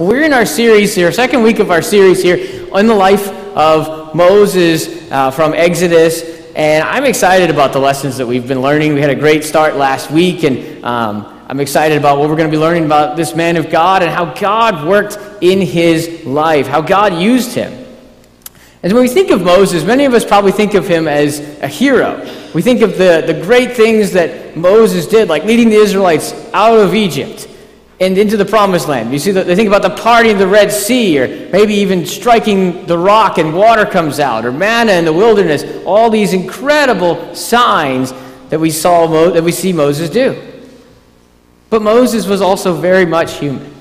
We're in our series here, second week of our series here on the life of Moses uh, from Exodus, and I'm excited about the lessons that we've been learning. We had a great start last week, and um, I'm excited about what we're going to be learning about this man of God and how God worked in his life, how God used him. And when we think of Moses, many of us probably think of him as a hero. We think of the, the great things that Moses did, like leading the Israelites out of Egypt and into the promised land. You see, they think about the parting of the Red Sea, or maybe even striking the rock and water comes out, or manna in the wilderness. All these incredible signs that we saw that we see Moses do. But Moses was also very much human,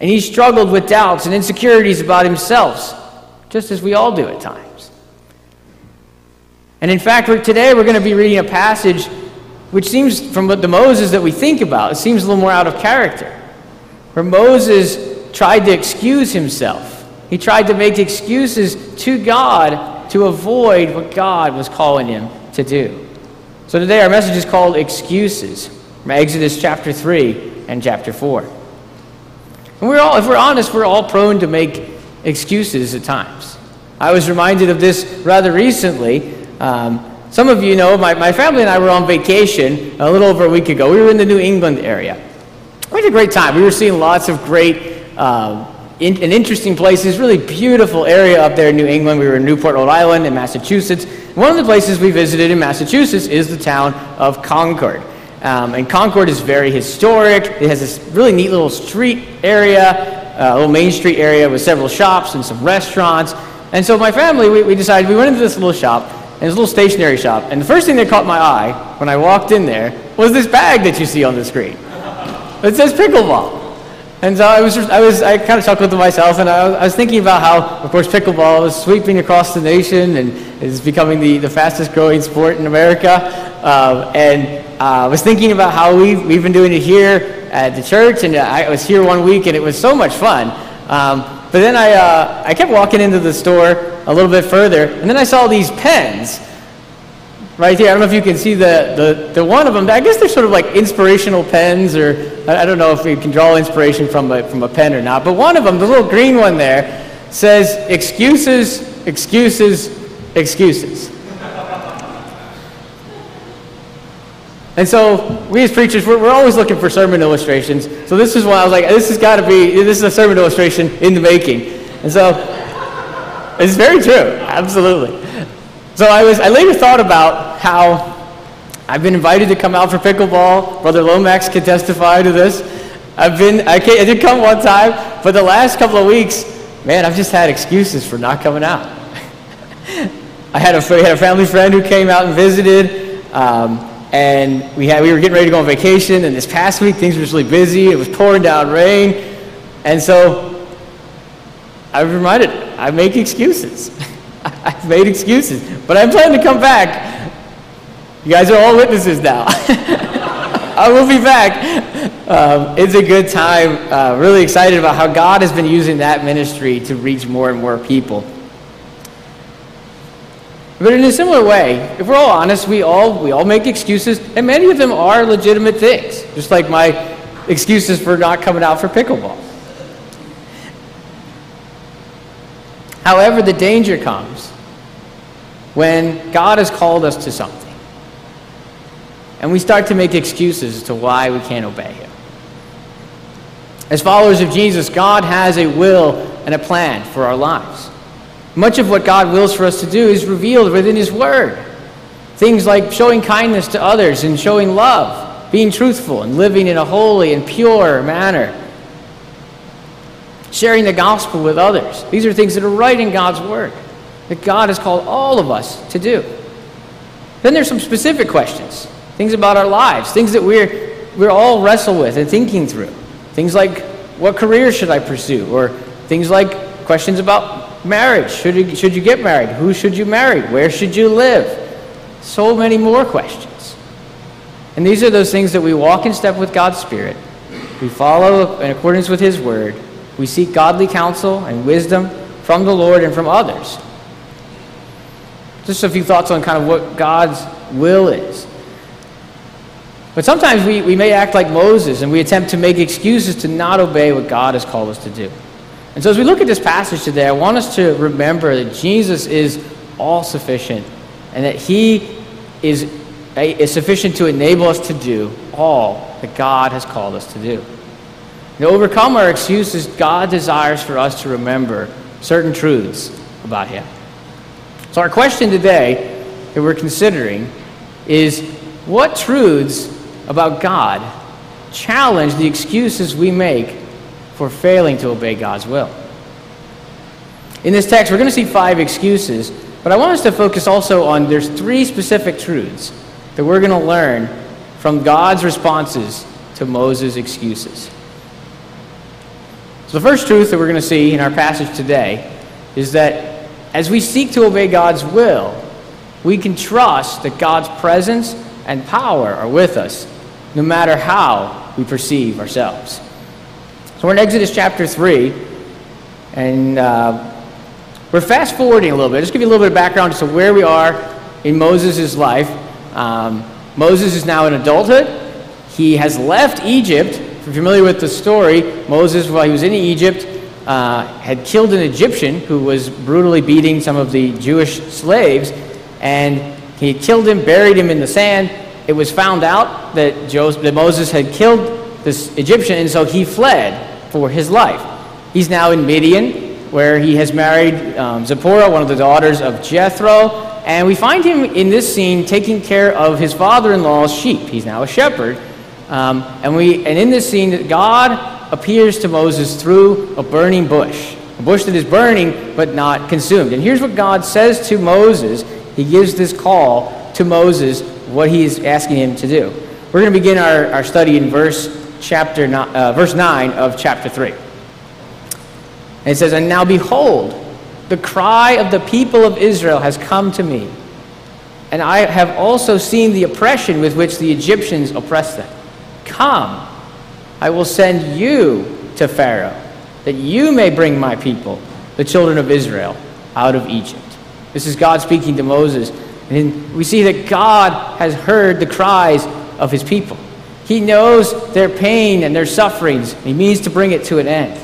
and he struggled with doubts and insecurities about himself, just as we all do at times. And in fact, today we're going to be reading a passage which seems, from what the Moses that we think about, it seems a little more out of character. Where Moses tried to excuse himself, he tried to make excuses to God to avoid what God was calling him to do. So today our message is called Excuses from Exodus chapter 3 and chapter 4. And we're all, if we're honest, we're all prone to make excuses at times. I was reminded of this rather recently. Um, some of you know my, my family and I were on vacation a little over a week ago. We were in the New England area. We had a great time. We were seeing lots of great uh, in, and interesting places, really beautiful area up there in New England. We were in Newport, Rhode Island, in Massachusetts. One of the places we visited in Massachusetts is the town of Concord. Um, and Concord is very historic. It has this really neat little street area, a uh, little main street area with several shops and some restaurants. And so my family, we, we decided we went into this little shop and it's a little stationery shop. And the first thing that caught my eye when I walked in there was this bag that you see on the screen. It says pickleball. And so I was, I was, I kind of chuckled to myself, and I was, I was, thinking about how, of course, pickleball is sweeping across the nation and is becoming the, the fastest growing sport in America. Uh, and uh, I was thinking about how we've, we've been doing it here at the church, and I was here one week, and it was so much fun. Um, but then I, uh, I kept walking into the store a little bit further, and then I saw these pens right here. I don't know if you can see the, the, the one of them. I guess they're sort of like inspirational pens, or I don't know if you can draw inspiration from a, from a pen or not. But one of them, the little green one there, says excuses, excuses, excuses. And so we as preachers, we're, we're always looking for sermon illustrations. So this is why I was like, this has got to be, this is a sermon illustration in the making. And so it's very true, absolutely. So I was, I later thought about how I've been invited to come out for pickleball. Brother Lomax can testify to this. I've been, I, I did come one time, but the last couple of weeks, man, I've just had excuses for not coming out. I had a, had a family friend who came out and visited. Um, and we, had, we were getting ready to go on vacation, and this past week things were really busy. It was pouring down rain. And so I was reminded, I make excuses. I've made excuses. But I'm planning to come back. You guys are all witnesses now. I will be back. Um, it's a good time. Uh, really excited about how God has been using that ministry to reach more and more people. But in a similar way, if we're all honest, we all, we all make excuses, and many of them are legitimate things, just like my excuses for not coming out for pickleball. However, the danger comes when God has called us to something, and we start to make excuses as to why we can't obey Him. As followers of Jesus, God has a will and a plan for our lives. Much of what God wills for us to do is revealed within His Word. Things like showing kindness to others and showing love, being truthful and living in a holy and pure manner, sharing the gospel with others. These are things that are right in God's Word, that God has called all of us to do. Then there's some specific questions, things about our lives, things that we're, we're all wrestle with and thinking through. Things like, what career should I pursue? Or things like questions about Marriage. Should you, should you get married? Who should you marry? Where should you live? So many more questions. And these are those things that we walk in step with God's Spirit. We follow in accordance with His Word. We seek godly counsel and wisdom from the Lord and from others. Just a few thoughts on kind of what God's will is. But sometimes we, we may act like Moses and we attempt to make excuses to not obey what God has called us to do. And so as we look at this passage today, I want us to remember that Jesus is all sufficient and that he is, is sufficient to enable us to do all that God has called us to do. To overcome our excuses, God desires for us to remember certain truths about him. So our question today that we're considering is what truths about God challenge the excuses we make for failing to obey God's will. In this text, we're going to see five excuses, but I want us to focus also on there's three specific truths that we're going to learn from God's responses to Moses' excuses. So the first truth that we're going to see in our passage today is that as we seek to obey God's will, we can trust that God's presence and power are with us, no matter how we perceive ourselves. So we're in Exodus chapter 3, and uh, we're fast forwarding a little bit. Just give you a little bit of background as to where we are in Moses' life. Um, Moses is now in adulthood. He has left Egypt. If you're familiar with the story, Moses, while he was in Egypt, uh, had killed an Egyptian who was brutally beating some of the Jewish slaves, and he killed him, buried him in the sand. It was found out that, Joseph, that Moses had killed this Egyptian, and so he fled for his life. He's now in Midian, where he has married um, Zipporah, one of the daughters of Jethro, and we find him in this scene taking care of his father-in-law's sheep. He's now a shepherd, um, and we and in this scene, God appears to Moses through a burning bush, a bush that is burning but not consumed. And here's what God says to Moses he gives this call to Moses, what he is asking him to do. We're going to begin our, our study in verse chapter uh, verse 9 of chapter 3. And it says, And now behold, the cry of the people of Israel has come to me, and I have also seen the oppression with which the Egyptians oppress them. Come, I will send you to Pharaoh, that you may bring my people, the children of Israel, out of Egypt. This is God speaking to Moses. And we see that God has heard the cries of his people. He knows their pain and their sufferings. And he means to bring it to an end.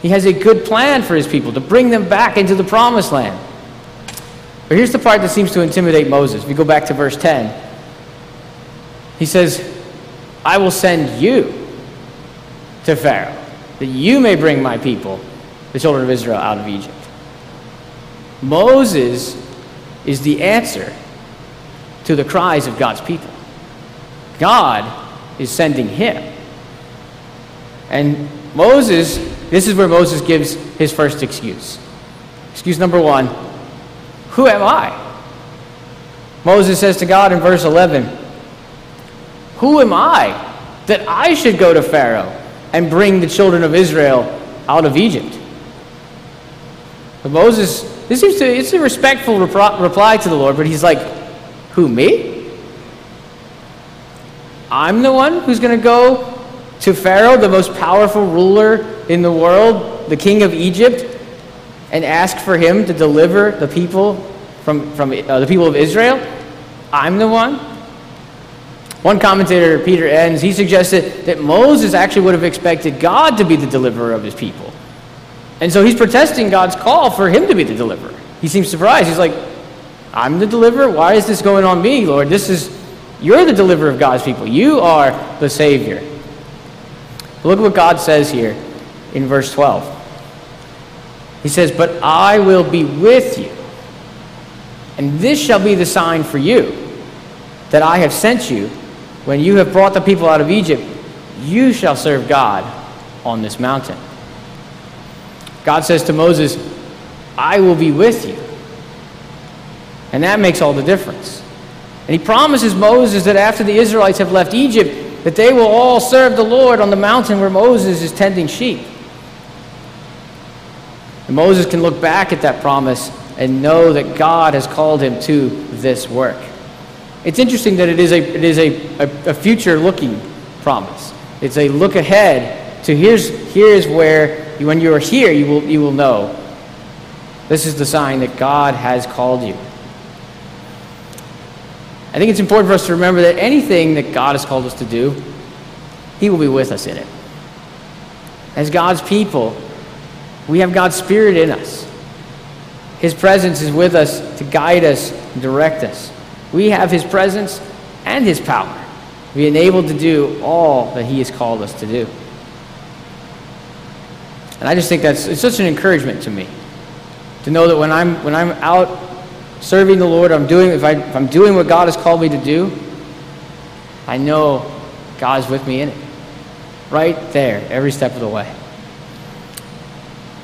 He has a good plan for his people to bring them back into the promised land. But here's the part that seems to intimidate Moses. If you go back to verse 10, he says, I will send you to Pharaoh, that you may bring my people, the children of Israel, out of Egypt. Moses is the answer to the cries of God's people. God is sending him. And Moses, this is where Moses gives his first excuse. Excuse number one Who am I? Moses says to God in verse 11, Who am I that I should go to Pharaoh and bring the children of Israel out of Egypt? But Moses this seems to, it's a respectful reply to the Lord, but he's like, Who, me? I'm the one who's going to go to Pharaoh, the most powerful ruler in the world, the king of Egypt, and ask for him to deliver the people from, from uh, the people of Israel? I'm the one? One commentator, Peter Enns, he suggested that Moses actually would have expected God to be the deliverer of his people. And so he's protesting God's call for him to be the deliverer. He seems surprised. He's like, I'm the deliverer? Why is this going on me, Lord? This is, you're the deliverer of God's people. You are the Savior. Look at what God says here in verse 12. He says, But I will be with you, and this shall be the sign for you that I have sent you. When you have brought the people out of Egypt, you shall serve God on this mountain. God says to Moses, I will be with you. And that makes all the difference. And he promises Moses that after the Israelites have left Egypt, that they will all serve the Lord on the mountain where Moses is tending sheep. And Moses can look back at that promise and know that God has called him to this work. It's interesting that it is a, it is a, a, a future looking promise. It's a look ahead to here's, here's where when you are here, you will, you will know this is the sign that God has called you. I think it's important for us to remember that anything that God has called us to do, He will be with us in it. As God's people, we have God's Spirit in us. His presence is with us to guide us direct us. We have His presence and His power We are enabled to do all that He has called us to do. And I just think that's it's such an encouragement to me to know that when I'm when I'm out serving the Lord, I'm doing if, I, if I'm doing what God has called me to do, I know God's with me in it, right there, every step of the way.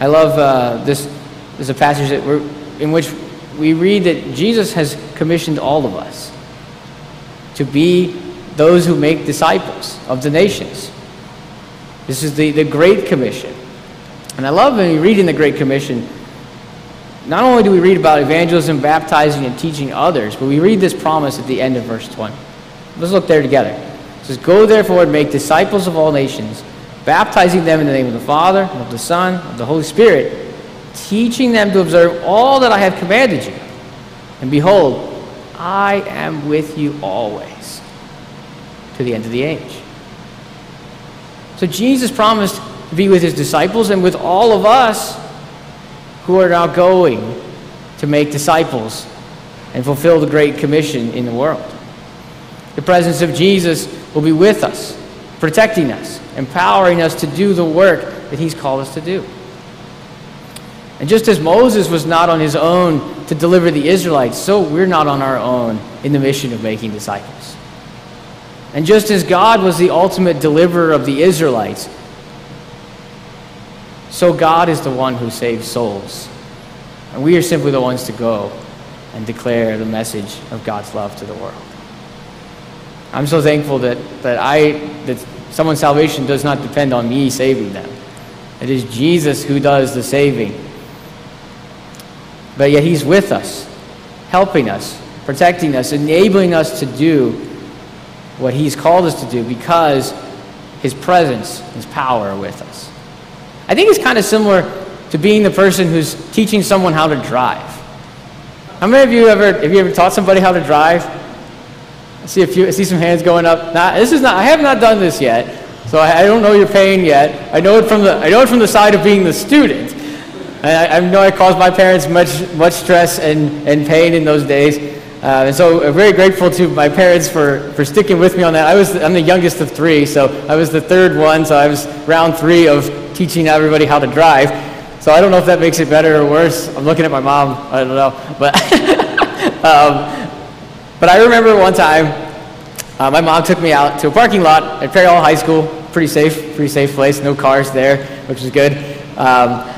I love uh, this. There's a passage that we're, in which we read that Jesus has commissioned all of us to be those who make disciples of the nations. This is the, the Great Commission. And I love when you read in the Great Commission, not only do we read about evangelism, baptizing, and teaching others, but we read this promise at the end of verse 20. Let's look there together. It says, Go therefore and make disciples of all nations, baptizing them in the name of the Father, of the Son, of the Holy Spirit, teaching them to observe all that I have commanded you. And behold, I am with you always to the end of the age. So Jesus promised to be with his disciples and with all of us who are now going to make disciples and fulfill the Great Commission in the world. The presence of Jesus will be with us, protecting us, empowering us to do the work that He's called us to do. And just as Moses was not on his own to deliver the Israelites, so we're not on our own in the mission of making disciples. And just as God was the ultimate deliverer of the Israelites, so God is the one who saves souls. And we are simply the ones to go and declare the message of God's love to the world. I'm so thankful that, that I that someone's salvation does not depend on me saving them. It is Jesus who does the saving. But yet he's with us, helping us, protecting us, enabling us to do what he's called us to do because his presence, his power are with us. I think it's kind of similar to being the person who's teaching someone how to drive. How many of you ever have you ever taught somebody how to drive? I see a few. I see some hands going up. Nah, this is not. I have not done this yet, so I, I, don't know your pain yet. I know it from the. I know it from the side of being the student. I, I know I caused my parents much much stress and, and pain in those days. Uh, and so I'm very grateful to my parents for, for sticking with me on that. I was, I'm the youngest of three, so I was the third one, so I was round three of teaching everybody how to drive. So I don't know if that makes it better or worse. I'm looking at my mom. I don't know. But, um, but I remember one time, uh, my mom took me out to a parking lot at Hall High School. Pretty safe, pretty safe place. No cars there, which is good. Um,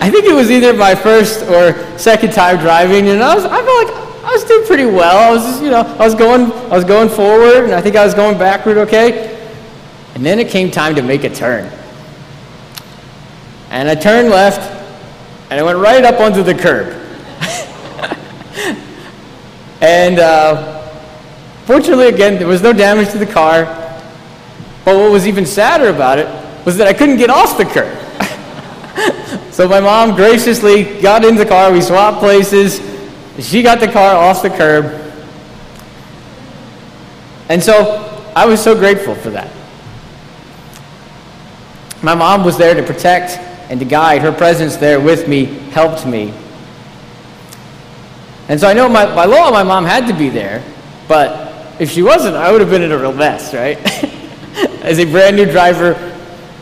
I think it was either my first or second time driving, and I was, I felt like I was doing pretty well. I was, you know, I was going, I was going forward, and I think I was going backward, okay. And then it came time to make a turn. And I turned left, and I went right up onto the curb. and uh, fortunately, again, there was no damage to the car. But what was even sadder about it was that I couldn't get off the curb. so my mom graciously got in the car. We swapped places. She got the car off the curb. And so I was so grateful for that. My mom was there to protect and to guide. Her presence there with me helped me. And so I know my, by law my mom had to be there, but if she wasn't, I would have been in a real mess, right? As a brand new driver,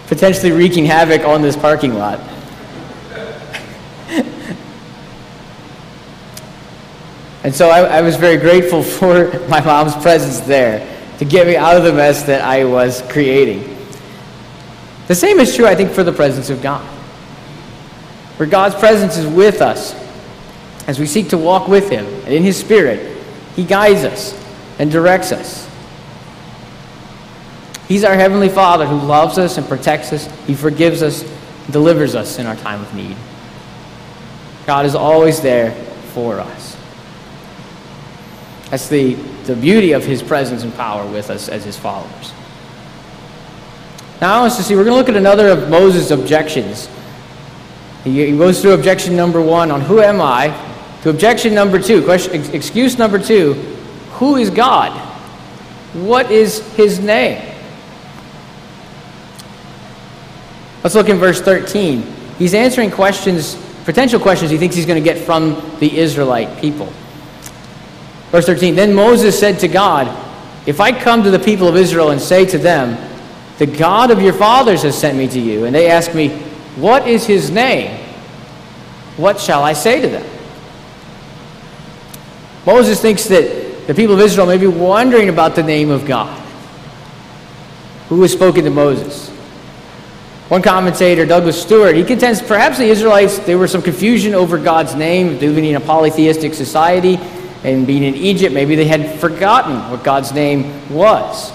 potentially wreaking havoc on this parking lot. and so I, I was very grateful for my mom's presence there to get me out of the mess that I was creating. The same is true, I think, for the presence of God. Where God's presence is with us as we seek to walk with Him and in His Spirit, He guides us and directs us. He's our Heavenly Father who loves us and protects us. He forgives us, delivers us in our time of need. God is always there for us. That's the, the beauty of His presence and power with us as His followers. Now I want us to see, we're going to look at another of Moses' objections. He, he goes through objection number one on who am I? to objection number two, question, excuse number two who is God? What is his name? Let's look in verse 13. He's answering questions, potential questions he thinks he's going to get from the Israelite people. Verse 13 Then Moses said to God, If I come to the people of Israel and say to them, The God of your fathers has sent me to you, and they ask me, What is his name? What shall I say to them? Moses thinks that the people of Israel may be wondering about the name of God. Who has spoken to Moses? One commentator, Douglas Stuart, he contends perhaps the Israelites, there was some confusion over God's name, living in a polytheistic society and being in Egypt. Maybe they had forgotten what God's name was.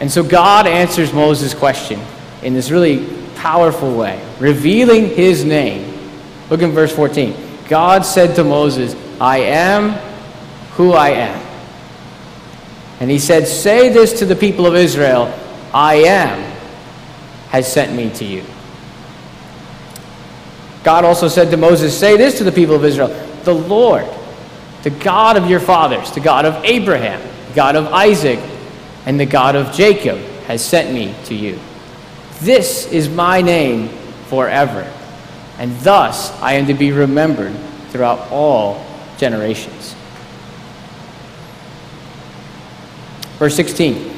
And so God answers Moses' question in this really powerful way, revealing his name. Look in verse 14. God said to Moses, I am who I am. And he said, Say this to the people of Israel I am has sent me to you. God also said to Moses, Say this to the people of Israel The Lord, the God of your fathers, the God of Abraham, God of Isaac, and the God of Jacob, has sent me to you. This is my name forever, and thus I am to be remembered throughout all generations. Verse 16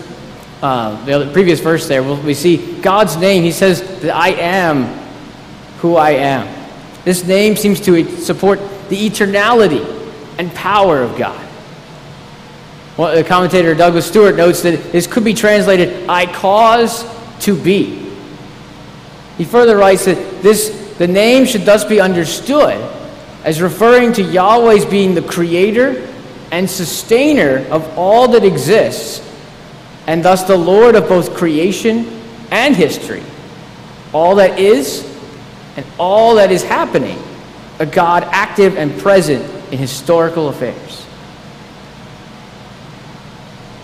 uh, the previous verse there, we see God's name. He says that I am who I am. This name seems to support the eternality and power of God. Well, the commentator Douglas Stuart notes that this could be translated, I cause to be. He further writes that this, the name should thus be understood as referring to Yahweh's being the creator and sustainer of all that exists, and thus the Lord of both creation and history. All that is and all that is happening, a God active and present in historical affairs.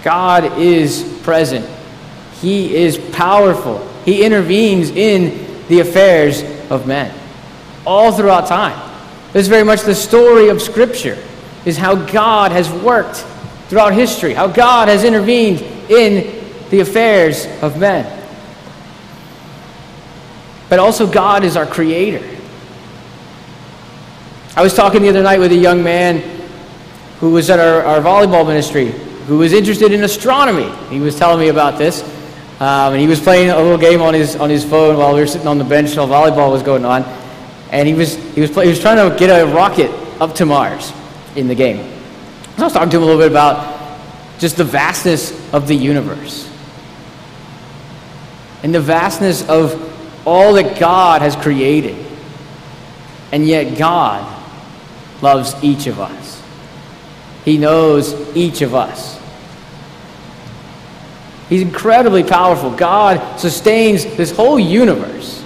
God is present. He is powerful. He intervenes in the affairs of men all throughout time. This is very much the story of Scripture, is how God has worked throughout history, how God has intervened in the affairs of men. But also, God is our creator. I was talking the other night with a young man who was at our, our volleyball ministry who was interested in astronomy. He was telling me about this. Um, and he was playing a little game on his, on his phone while we were sitting on the bench while volleyball was going on. And he was, he, was play, he was trying to get a rocket up to Mars in the game. So I was talking to him a little bit about just the vastness of the universe and the vastness of all that God has created. And yet, God loves each of us, He knows each of us. He's incredibly powerful. God sustains this whole universe.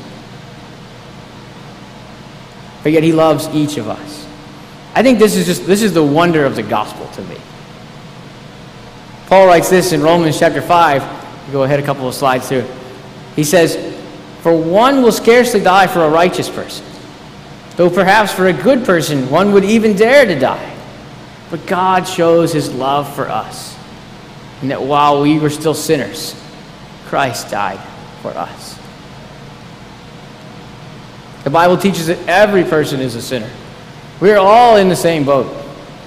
But yet he loves each of us. I think this is just this is the wonder of the gospel to me. Paul writes this in Romans chapter 5. Go ahead a couple of slides here. He says, For one will scarcely die for a righteous person, though perhaps for a good person one would even dare to die. But God shows his love for us and that while we were still sinners, Christ died for us. The Bible teaches that every person is a sinner. We are all in the same boat.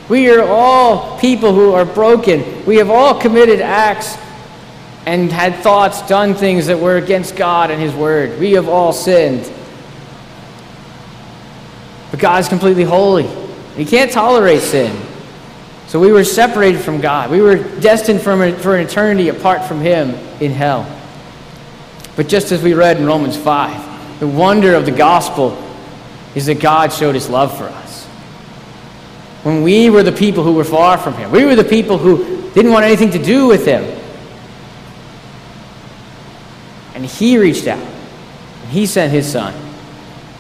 We are all people who are broken. We have all committed acts and had thoughts, done things that were against God and His Word. We have all sinned. But God is completely holy. He can't tolerate sin. So we were separated from God. We were destined for an eternity apart from Him in hell. But just as we read in Romans 5, the wonder of the gospel is that God showed His love for us. When we were the people who were far from him. We were the people who didn't want anything to do with him. And he reached out. And he sent his son,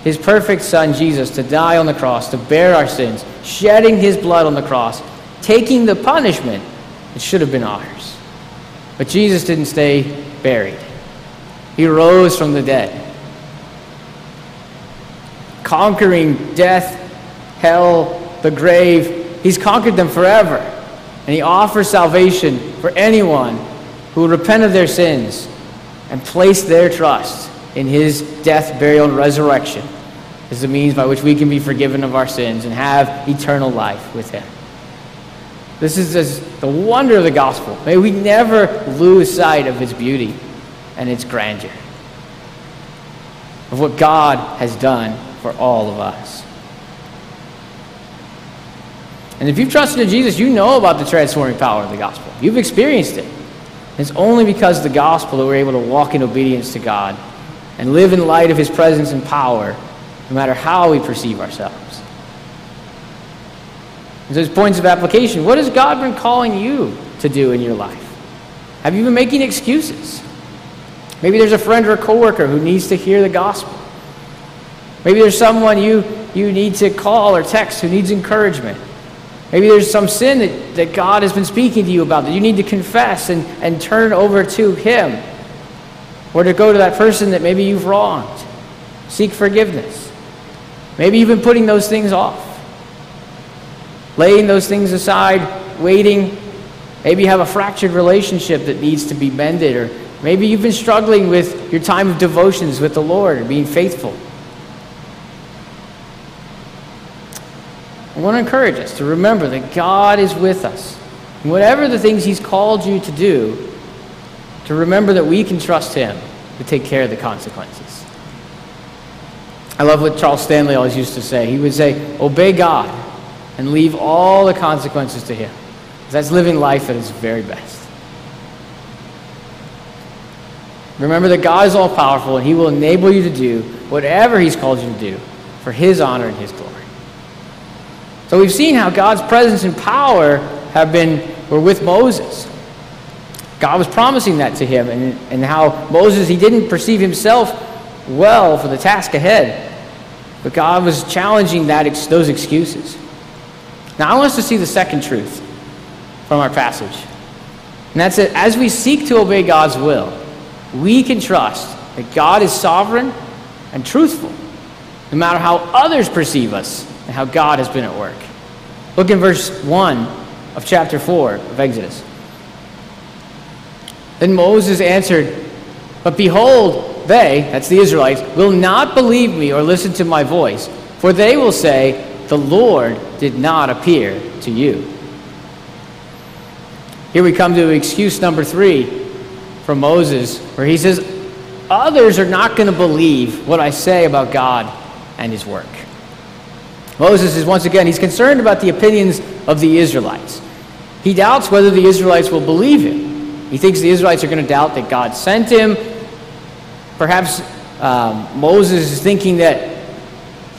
his perfect son Jesus, to die on the cross, to bear our sins, shedding his blood on the cross, taking the punishment that should have been ours. But Jesus didn't stay buried. He rose from the dead, conquering death, hell, the grave. He's conquered them forever. And he offers salvation for anyone who will repent of their sins and place their trust in his death, burial, and resurrection as the means by which we can be forgiven of our sins and have eternal life with him. This is just the wonder of the gospel. May we never lose sight of its beauty and its grandeur, of what God has done for all of us. And if you've trusted in Jesus, you know about the transforming power of the gospel. You've experienced it. It's only because of the gospel that we're able to walk in obedience to God and live in light of his presence and power, no matter how we perceive ourselves. And there's points of application. What has God been calling you to do in your life? Have you been making excuses? Maybe there's a friend or a coworker who needs to hear the gospel. Maybe there's someone you, you need to call or text who needs encouragement. Maybe there's some sin that, that God has been speaking to you about that you need to confess and, and turn over to Him. Or to go to that person that maybe you've wronged. Seek forgiveness. Maybe you've been putting those things off. Laying those things aside, waiting. Maybe you have a fractured relationship that needs to be mended. Or maybe you've been struggling with your time of devotions with the Lord being faithful. I want to encourage us to remember that God is with us. And whatever the things He's called you to do, to remember that we can trust Him to take care of the consequences. I love what Charles Stanley always used to say. He would say, Obey God and leave all the consequences to Him. That's living life at its very best. Remember that God is all powerful and He will enable you to do whatever He's called you to do for His honor and His glory. So we've seen how God's presence and power have been were with Moses. God was promising that to him, and, and how Moses he didn't perceive himself well for the task ahead. But God was challenging that those excuses. Now I want us to see the second truth from our passage. And that's that as we seek to obey God's will, we can trust that God is sovereign and truthful, no matter how others perceive us and how God has been at work. Look in verse 1 of chapter 4 of Exodus. Then Moses answered, But behold, they, that's the Israelites, will not believe me or listen to my voice, for they will say, The Lord did not appear to you. Here we come to excuse number three from Moses, where he says, Others are not going to believe what I say about God and his work. Moses is once again, he's concerned about the opinions of the Israelites. He doubts whether the Israelites will believe him. He thinks the Israelites are going to doubt that God sent him. Perhaps um, Moses is thinking that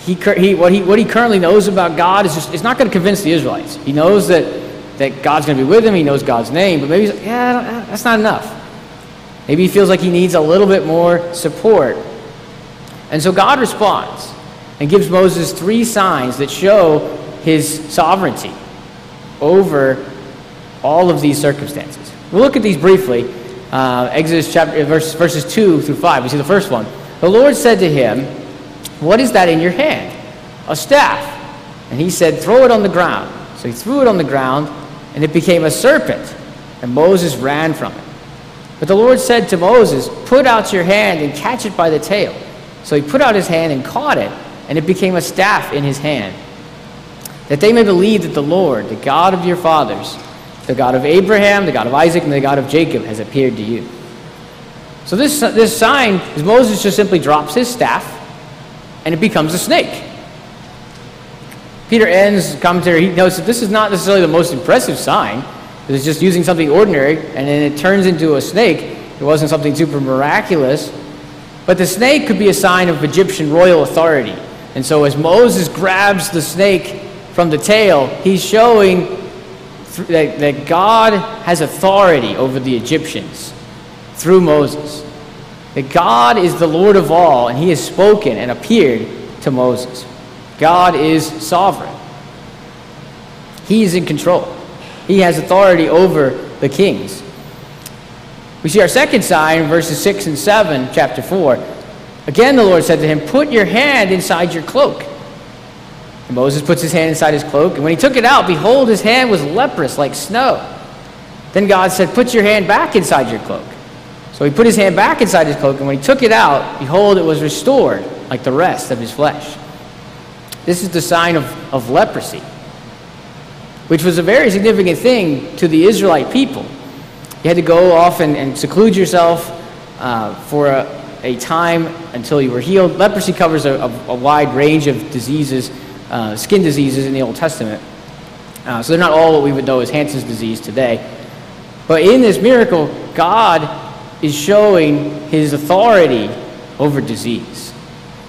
he, he, what, he, what he currently knows about God is just, it's not going to convince the Israelites. He knows that, that God's going to be with him, he knows God's name, but maybe he's like, yeah, that's not enough. Maybe he feels like he needs a little bit more support. And so God responds and gives Moses three signs that show his sovereignty over all of these circumstances. We'll look at these briefly. Uh, Exodus chapter verse, verses two through five. We see the first one. The Lord said to him, "What is that in your hand?" A staff. And he said, "Throw it on the ground." So he threw it on the ground, and it became a serpent. And Moses ran from it. But the Lord said to Moses, "Put out your hand and catch it by the tail." So he put out his hand and caught it and it became a staff in his hand, that they may believe that the Lord, the God of your fathers, the God of Abraham, the God of Isaac, and the God of Jacob, has appeared to you. So this, this sign is Moses just simply drops his staff, and it becomes a snake. Peter Enns commentary, he notes that this is not necessarily the most impressive sign. It's just using something ordinary, and then it turns into a snake. It wasn't something super miraculous. But the snake could be a sign of Egyptian royal authority. And so as Moses grabs the snake from the tail, he's showing that, that God has authority over the Egyptians through Moses. That God is the Lord of all, and he has spoken and appeared to Moses. God is sovereign. He is in control. He has authority over the kings. We see our second sign verses 6 and 7, chapter 4. Again, the Lord said to him, Put your hand inside your cloak. And Moses puts his hand inside his cloak, and when he took it out, behold, his hand was leprous like snow. Then God said, Put your hand back inside your cloak. So he put his hand back inside his cloak, and when he took it out, behold, it was restored like the rest of his flesh. This is the sign of, of leprosy, which was a very significant thing to the Israelite people. You had to go off and, and seclude yourself uh, for a, a, time until you were healed. Leprosy covers a, a, a wide range of diseases uh, skin diseases in the Old Testament. Uh, so they're not all what we would know as Hansen's disease today. But in this miracle, God is showing his authority over disease.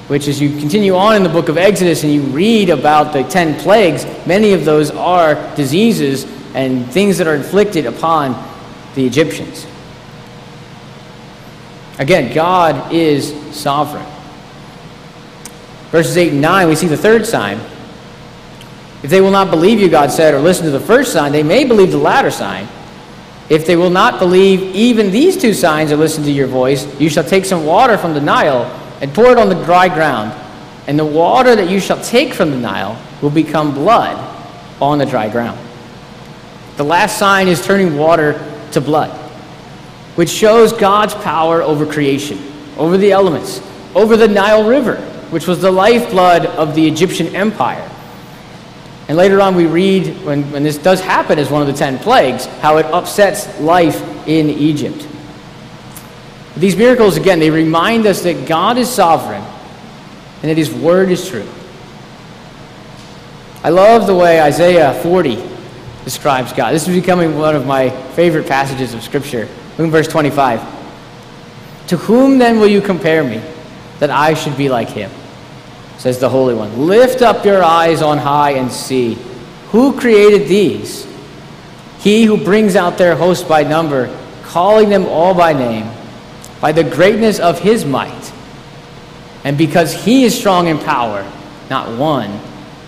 Which, as you continue on in the book of Exodus and you read about the ten plagues, many of those are diseases and things that are inflicted upon the Egyptians. Again, God is sovereign. Verses 8 and 9, we see the third sign. If they will not believe you, God said, or listen to the first sign, they may believe the latter sign. If they will not believe even these two signs or listen to your voice, you shall take some water from the Nile and pour it on the dry ground. And the water that you shall take from the Nile will become blood on the dry ground. The last sign is turning water to blood, which shows God's power over creation, over the elements, over the Nile River, which was the lifeblood of the Egyptian empire. And later on, we read, when, when this does happen as one of the ten plagues, how it upsets life in Egypt. These miracles, again, they remind us that God is sovereign and that His word is true. I love the way Isaiah 40 describes God. This is becoming one of my favorite passages of Scripture. Look in verse 25. To whom then will you compare me? that I should be like him, says the Holy One. Lift up your eyes on high and see. Who created these? He who brings out their host by number, calling them all by name, by the greatness of his might. And because he is strong in power, not one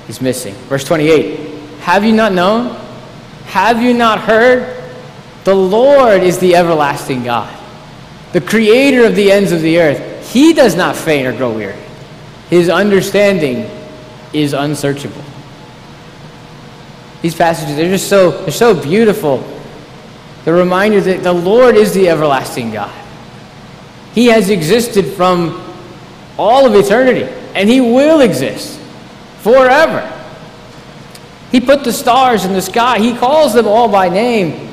is missing. Verse 28 Have you not known? Have you not heard? The Lord is the everlasting God, the creator of the ends of the earth. He does not faint or grow weary. His understanding is unsearchable. These passages, they're just so, they're so beautiful. The reminder that the Lord is the everlasting God. He has existed from all of eternity, and He will exist forever. He put the stars in the sky, He calls them all by name.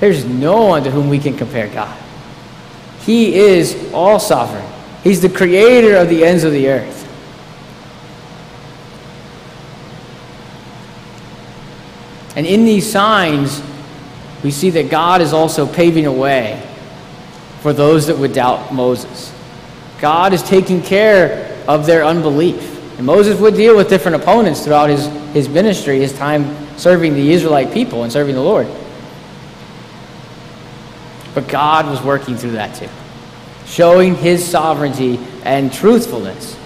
There's no one to whom we can compare God. He is all sovereign. He's the creator of the ends of the earth. And in these signs, we see that God is also paving a way for those that would doubt Moses. God is taking care of their unbelief. And Moses would deal with different opponents throughout his, his ministry, his time serving the Israelite people and serving the Lord. But God was working through that too, showing his sovereignty and truthfulness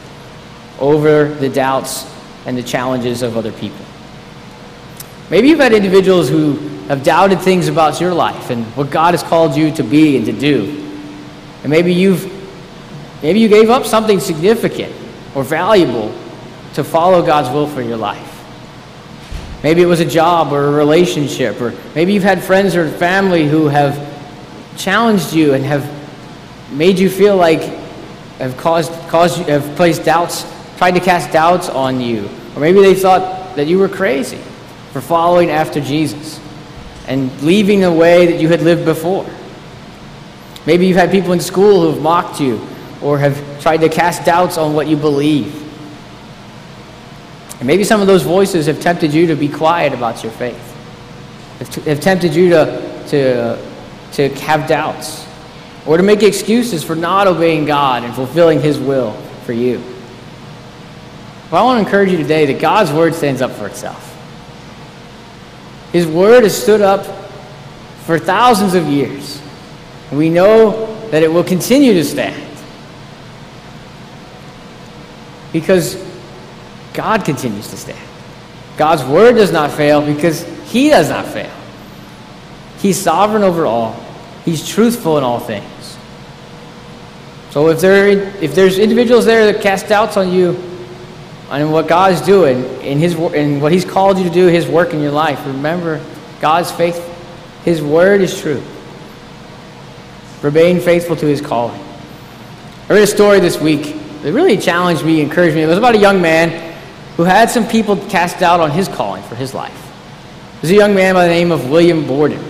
over the doubts and the challenges of other people. Maybe you've had individuals who have doubted things about your life and what God has called you to be and to do. And maybe you've maybe you gave up something significant or valuable to follow God's will for your life. Maybe it was a job or a relationship, or maybe you've had friends or family who have challenged you and have made you feel like have caused, caused have placed doubts, tried to cast doubts on you. Or maybe they thought that you were crazy for following after Jesus and leaving the way that you had lived before. Maybe you've had people in school who have mocked you or have tried to cast doubts on what you believe. And maybe some of those voices have tempted you to be quiet about your faith, have, tempted you to, to to have doubts or to make excuses for not obeying God and fulfilling His will for you. But I want to encourage you today that God's word stands up for itself. His word has stood up for thousands of years. And we know that it will continue to stand. Because God continues to stand. God's word does not fail because he does not fail. He's sovereign over all. He's truthful in all things. So if, there, if there's individuals there that cast doubts on you on what God is doing in, his, in what he's called you to do, his work in your life, remember God's faith, his word is true. Remain faithful to his calling. I read a story this week that really challenged me, encouraged me. It was about a young man who had some people cast doubt on his calling for his life. Was a young man by the name of William Borden.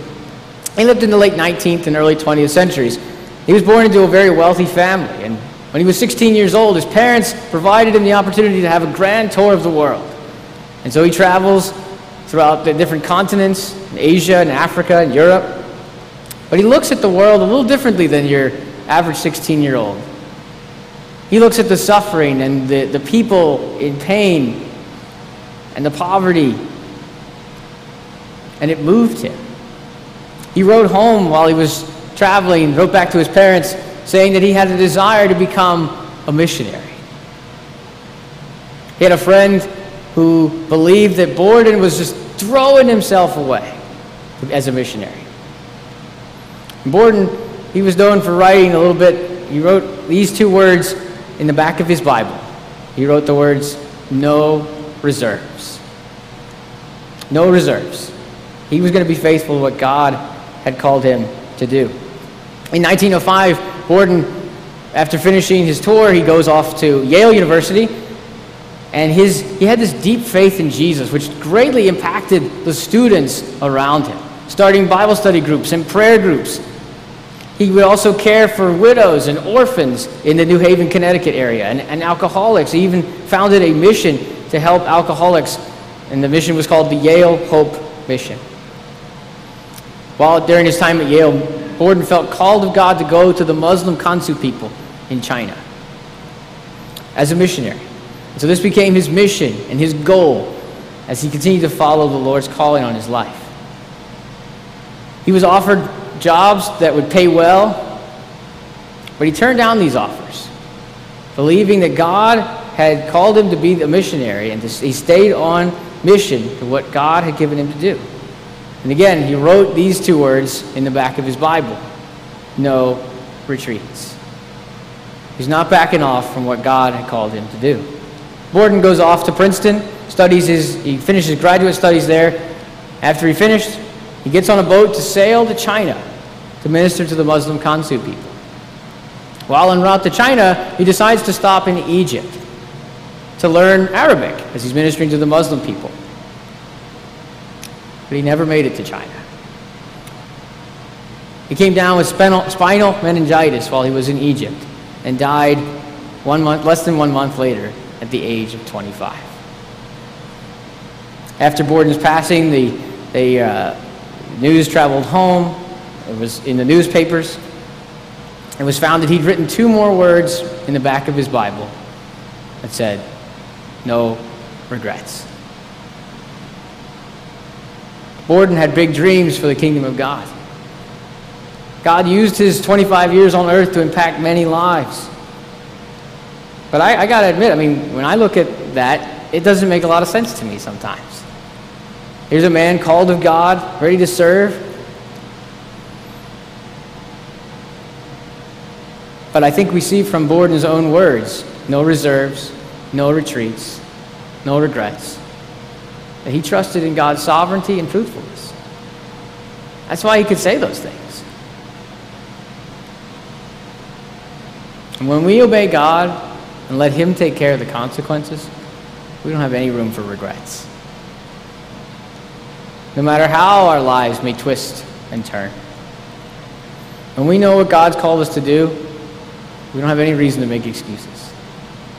He lived in the late 19th and early 20th centuries. He was born into a very wealthy family, and when he was 16 years old, his parents provided him the opportunity to have a grand tour of the world. And so he travels throughout the different continents, in Asia and Africa and Europe. But he looks at the world a little differently than your average 16 year old. He looks at the suffering and the, the people in pain and the poverty, and it moved him. He wrote home while he was traveling, wrote back to his parents saying that he had a desire to become a missionary. He had a friend who believed that Borden was just throwing himself away as a missionary. Borden, he was known for writing a little bit. He wrote these two words in the back of his Bible. He wrote the words, no reserves. No reserves. He was going to be faithful to what God had called him to do. In 1905, Borden, after finishing his tour, he goes off to Yale University. And his, he had this deep faith in Jesus, which greatly impacted the students around him, starting Bible study groups and prayer groups he would also care for widows and orphans in the New Haven, Connecticut area and, and alcoholics. He even founded a mission to help alcoholics, and the mission was called the Yale Hope Mission. While during his time at Yale, Borden felt called of God to go to the Muslim Kansu people in China as a missionary. So this became his mission and his goal as he continued to follow the Lord's calling on his life. He was offered jobs that would pay well. But he turned down these offers, believing that God had called him to be a missionary, and he stayed on mission to what God had given him to do. And again, he wrote these two words in the back of his Bible no retreats. He's not backing off from what God had called him to do. Borden goes off to Princeton, studies his, he finishes graduate studies there. After he finished, he gets on a boat to sail to China to minister to the Muslim Kansu people. While en route to China, he decides to stop in Egypt to learn Arabic as he's ministering to the Muslim people. But he never made it to China. He came down with spinal meningitis while he was in Egypt and died one month, less than one month later at the age of 25. After Borden's passing, the, the uh, news traveled home it was in the newspapers. It was found that he'd written two more words in the back of his Bible that said, No regrets. Borden had big dreams for the kingdom of God. God used his 25 years on earth to impact many lives. But I, I got to admit, I mean, when I look at that, it doesn't make a lot of sense to me sometimes. Here's a man called of God, ready to serve, But I think we see from Borden's own words no reserves, no retreats, no regrets. That he trusted in God's sovereignty and truthfulness. That's why he could say those things. And when we obey God and let Him take care of the consequences, we don't have any room for regrets. No matter how our lives may twist and turn. When we know what God's called us to do, we don't have any reason to make excuses.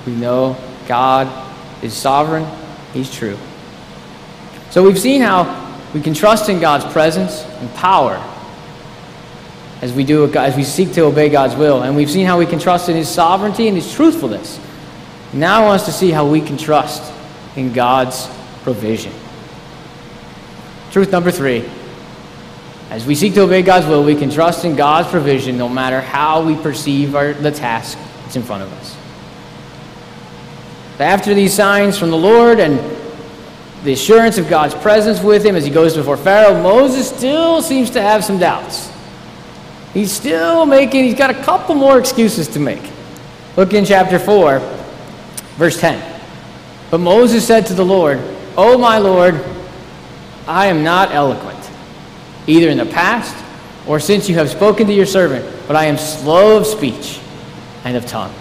We know God is sovereign, He's true. So we've seen how we can trust in God's presence and power as we do as we seek to obey God's will, and we've seen how we can trust in His sovereignty and His truthfulness Now I want us to see how we can trust in God's provision. Truth number three. As we seek to obey God's will, we can trust in God's provision no matter how we perceive our, the task that's in front of us. After these signs from the Lord and the assurance of God's presence with him as he goes before Pharaoh, Moses still seems to have some doubts. He's still making, he's got a couple more excuses to make. Look in chapter 4, verse 10. But Moses said to the Lord, O my Lord, I am not eloquent, either in the past or since you have spoken to your servant, but I am slow of speech and of tongue.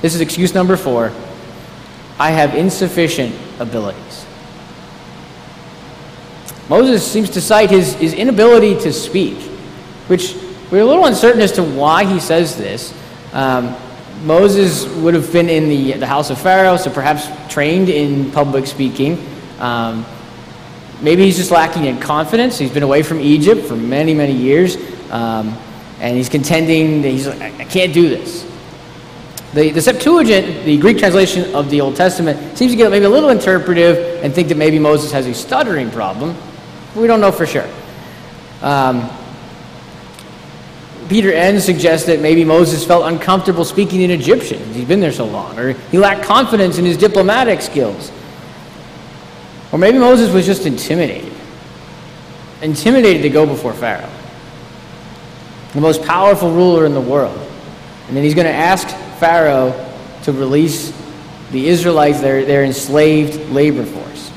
This is excuse number four. I have insufficient abilities. Moses seems to cite his, his inability to speak, which we're a little uncertain as to why he says this. Um, Moses would have been in the, the house of Pharaoh, so perhaps trained in public speaking. Um, maybe he's just lacking in confidence. He's been away from Egypt for many, many years, um, and he's contending that he's like, I can't do this. The, the Septuagint, the Greek translation of the Old Testament, seems to get maybe a little interpretive and think that maybe Moses has a stuttering problem. We don't know for sure. Um, Peter Enns suggests that maybe Moses felt uncomfortable speaking in Egyptian. He's been there so long. Or he lacked confidence in his diplomatic skills. Or maybe Moses was just intimidated. Intimidated to go before Pharaoh, the most powerful ruler in the world. And then he's going to ask Pharaoh to release the Israelites, their, their enslaved labor force.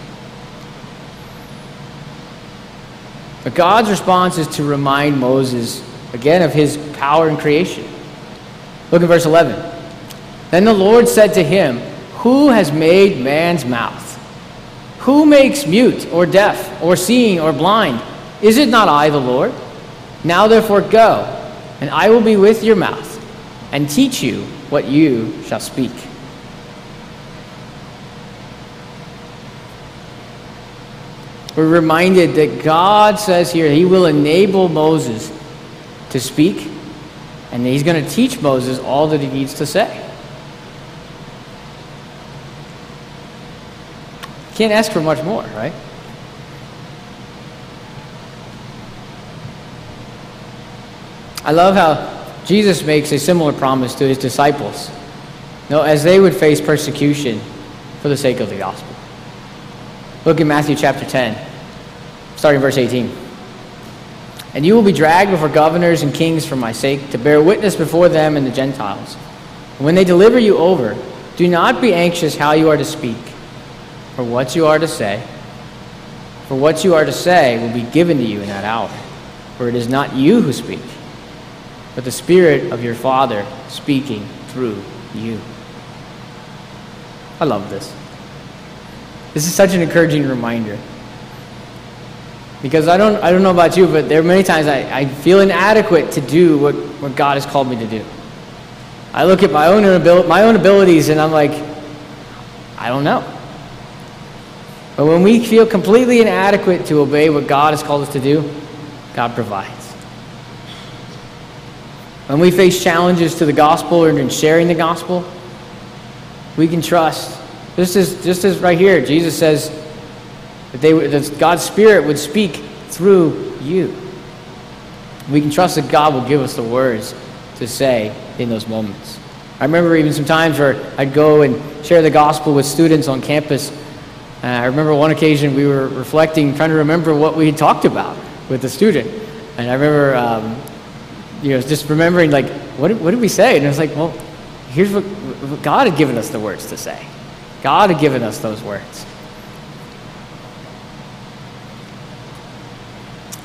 But God's response is to remind Moses again of his power in creation. Look at verse 11. Then the Lord said to him, Who has made man's mouth? Who makes mute or deaf or seeing or blind? Is it not I, the Lord? Now therefore go, and I will be with your mouth and teach you what you shall speak. We're reminded that God says here he will enable Moses to speak, and he's going to teach Moses all that he needs to say. Can't ask for much more, right? I love how Jesus makes a similar promise to his disciples. You know, as they would face persecution for the sake of the gospel. Look at Matthew chapter 10, starting verse 18. And you will be dragged before governors and kings for my sake, to bear witness before them and the Gentiles. And when they deliver you over, do not be anxious how you are to speak, or what you are to say. For what you are to say will be given to you in that hour. For it is not you who speak, but the Spirit of your Father speaking through you. I love this. This is such an encouraging reminder. Because I don't, I don't know about you, but there are many times I, I feel inadequate to do what, what God has called me to do. I look at my own, abil- my own abilities and I'm like, I don't know. But when we feel completely inadequate to obey what God has called us to do, God provides. When we face challenges to the gospel and in sharing the gospel, we can trust. Just as, just as right here, Jesus says, that, they, that God's Spirit would speak through you. We can trust that God will give us the words to say in those moments. I remember even some times where I'd go and share the gospel with students on campus. Uh, I remember one occasion we were reflecting, trying to remember what we had talked about with the student. And I remember, um, you know, just remembering, like, what did, what did we say? And I was like, well, here's what, what God had given us the words to say. God had given us those words.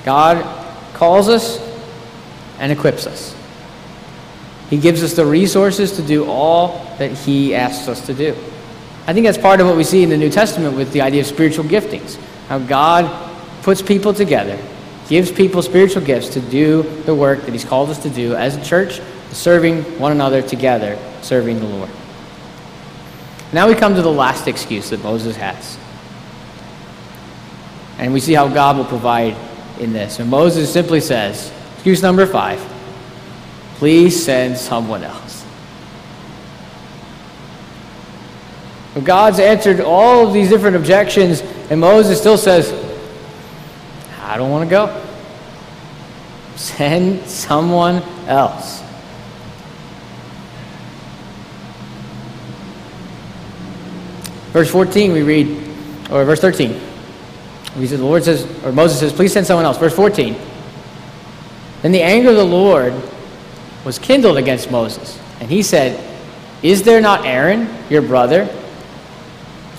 God calls us and equips us. He gives us the resources to do all that He asks us to do. I think that's part of what we see in the New Testament with the idea of spiritual giftings. How God puts people together, gives people spiritual gifts to do the work that He's called us to do as a church, serving one another together, serving the Lord. Now we come to the last excuse that Moses has. And we see how God will provide in this. And Moses simply says, excuse number five, please send someone else. But God's answered all of these different objections, and Moses still says, I don't want to go. Send someone else. Verse 14, we read, or verse 13. We said, the Lord says, or Moses says, please send someone else. Verse 14. Then the anger of the Lord was kindled against Moses, and he said, Is there not Aaron, your brother?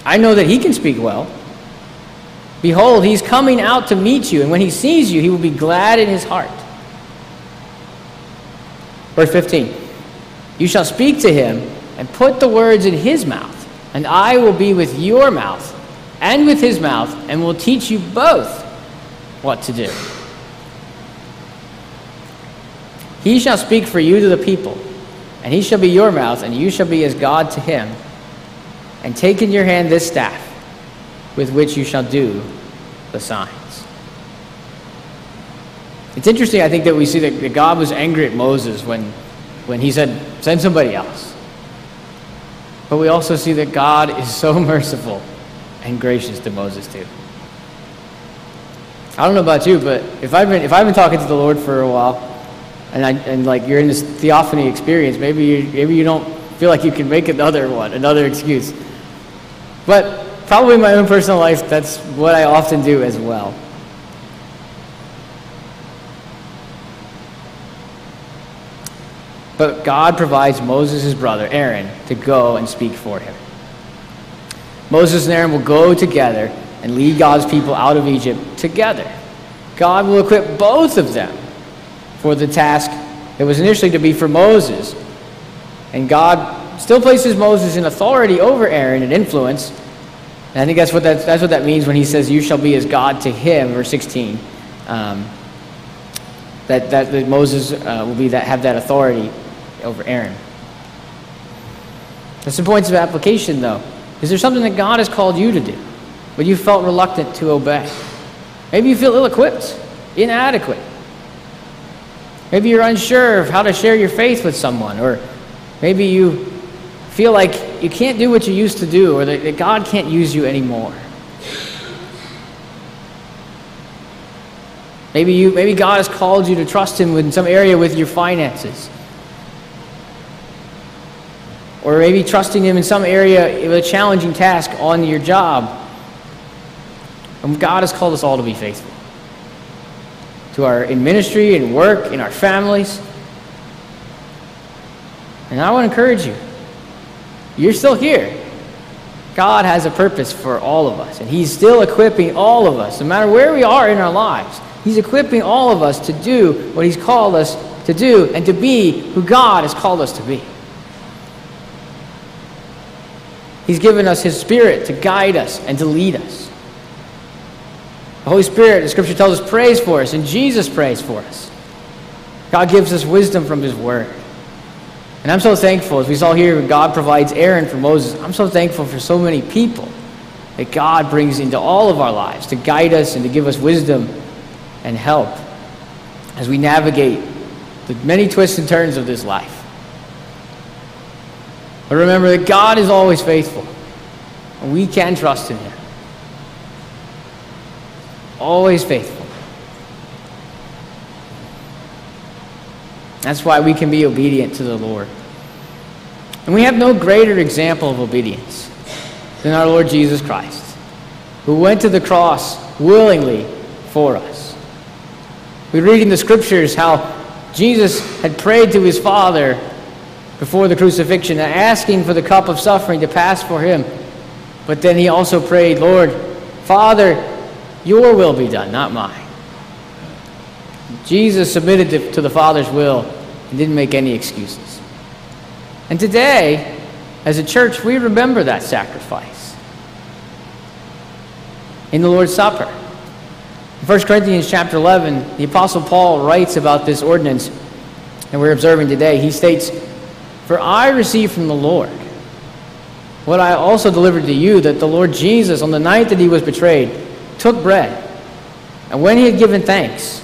I know that he can speak well. Behold, he's coming out to meet you, and when he sees you, he will be glad in his heart. Verse 15 You shall speak to him and put the words in his mouth, and I will be with your mouth and with his mouth, and will teach you both what to do. He shall speak for you to the people, and he shall be your mouth, and you shall be as God to him. And take in your hand this staff, with which you shall do the signs. It's interesting, I think, that we see that God was angry at Moses when, when he said, Send somebody else. But we also see that God is so merciful and gracious to Moses, too. I don't know about you, but if I've been, if I've been talking to the Lord for a while, and, I, and like you're in this theophany experience, maybe you, maybe you don't feel like you can make another one, another excuse. But probably my own personal life, that's what I often do as well. But God provides Moses' brother, Aaron, to go and speak for him. Moses and Aaron will go together and lead God's people out of Egypt together. God will equip both of them for the task that was initially to be for Moses. And God still places Moses in authority over Aaron and influence. And I think that's what that, that's what that means when he says, You shall be as God to him, verse 16. Um, that, that, that, Moses uh, will be that, have that authority over Aaron. There's some points of application, though. Is there something that God has called you to do, but you felt reluctant to obey? Maybe you feel ill equipped, inadequate. Maybe you're unsure of how to share your faith with someone, or maybe you feel like you can't do what you used to do, or that God can't use you anymore. Maybe, you, maybe God has called you to trust Him in some area with your finances. Or maybe trusting Him in some area with a challenging task on your job. And God has called us all to be faithful to our in ministry and work, in our families. And I want to encourage you. You're still here. God has a purpose for all of us, and He's still equipping all of us, no matter where we are in our lives. He's equipping all of us to do what He's called us to do and to be who God has called us to be. He's given us His Spirit to guide us and to lead us. The Holy Spirit, the Scripture tells us, prays for us, and Jesus prays for us. God gives us wisdom from His Word. And I'm so thankful, as we saw here, God provides Aaron for Moses. I'm so thankful for so many people that God brings into all of our lives to guide us and to give us wisdom and help as we navigate the many twists and turns of this life. But remember that God is always faithful, and we can trust in Him always faithful. That's why we can be obedient to the Lord. And we have no greater example of obedience than our Lord Jesus Christ, who went to the cross willingly for us. We read in the scriptures how Jesus had prayed to his Father before the crucifixion, asking for the cup of suffering to pass for him. But then he also prayed, Lord, Father, your will be done, not mine. Jesus submitted to, the Father's will and didn't make any excuses. And today, as a church, we remember that sacrifice in the Lord's Supper. In 1 Corinthians chapter 11, the Apostle Paul writes about this ordinance that we're observing today. He states, For I received from the Lord what I also delivered to you, that the Lord Jesus, on the night that he was betrayed, took bread, and when he had given thanks,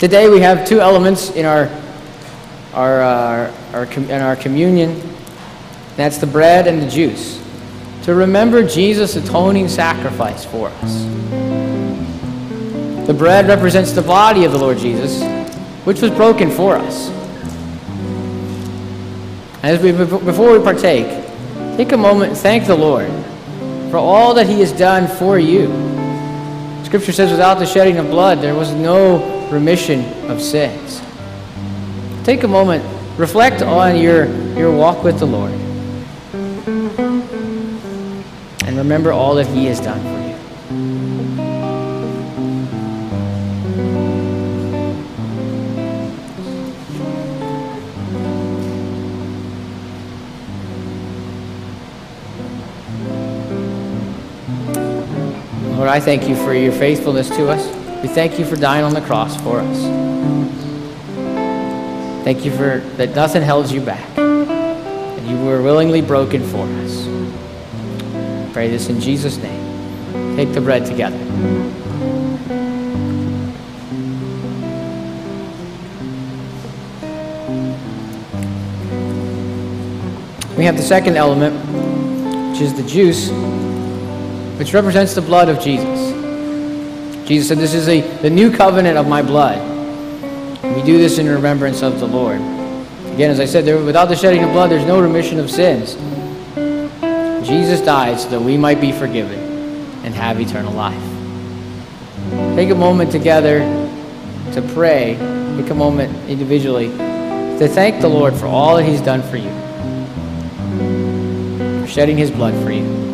Today we have two elements in our, our, uh, our, in our communion. That's the bread and the juice. To remember Jesus' atoning sacrifice for us. The bread represents the body of the Lord Jesus, which was broken for us. As we, before we partake, take a moment and thank the Lord for all that He has done for you. Scripture says, without the shedding of blood, there was no remission of sins. Take a moment, reflect on your, your walk with the Lord, and remember all that He has done for you. Lord, I thank you for your faithfulness to us. We thank you for dying on the cross for us. Thank you for that nothing held you back. And you were willingly broken for us. I pray this in Jesus' name. Take the bread together. We have the second element, which is the juice which represents the blood of Jesus. Jesus said, This is a, the new covenant of my blood. We do this in remembrance of the Lord. Again, as I said, there, without the shedding of blood, there's no remission of sins. Jesus died so that we might be forgiven and have eternal life. Take a moment together to pray. Take a moment individually to thank the Lord for all that He's done for you, for shedding His blood for you.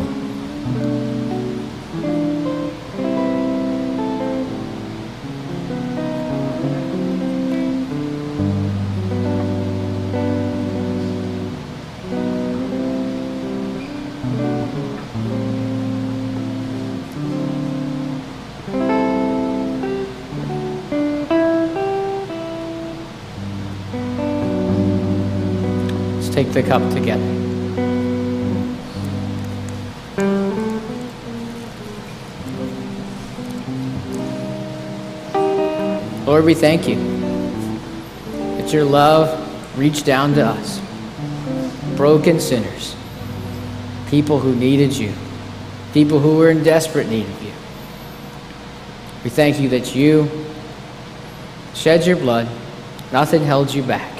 The cup together. Lord, we thank you that your love reached down to us, broken sinners, people who needed you, people who were in desperate need of you. We thank you that you shed your blood, nothing held you back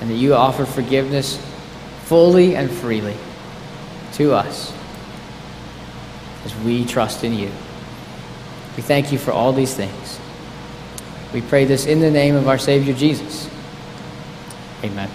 and that you offer forgiveness fully and freely to us as we trust in you. We thank you for all these things. We pray this in the name of our Savior Jesus. Amen.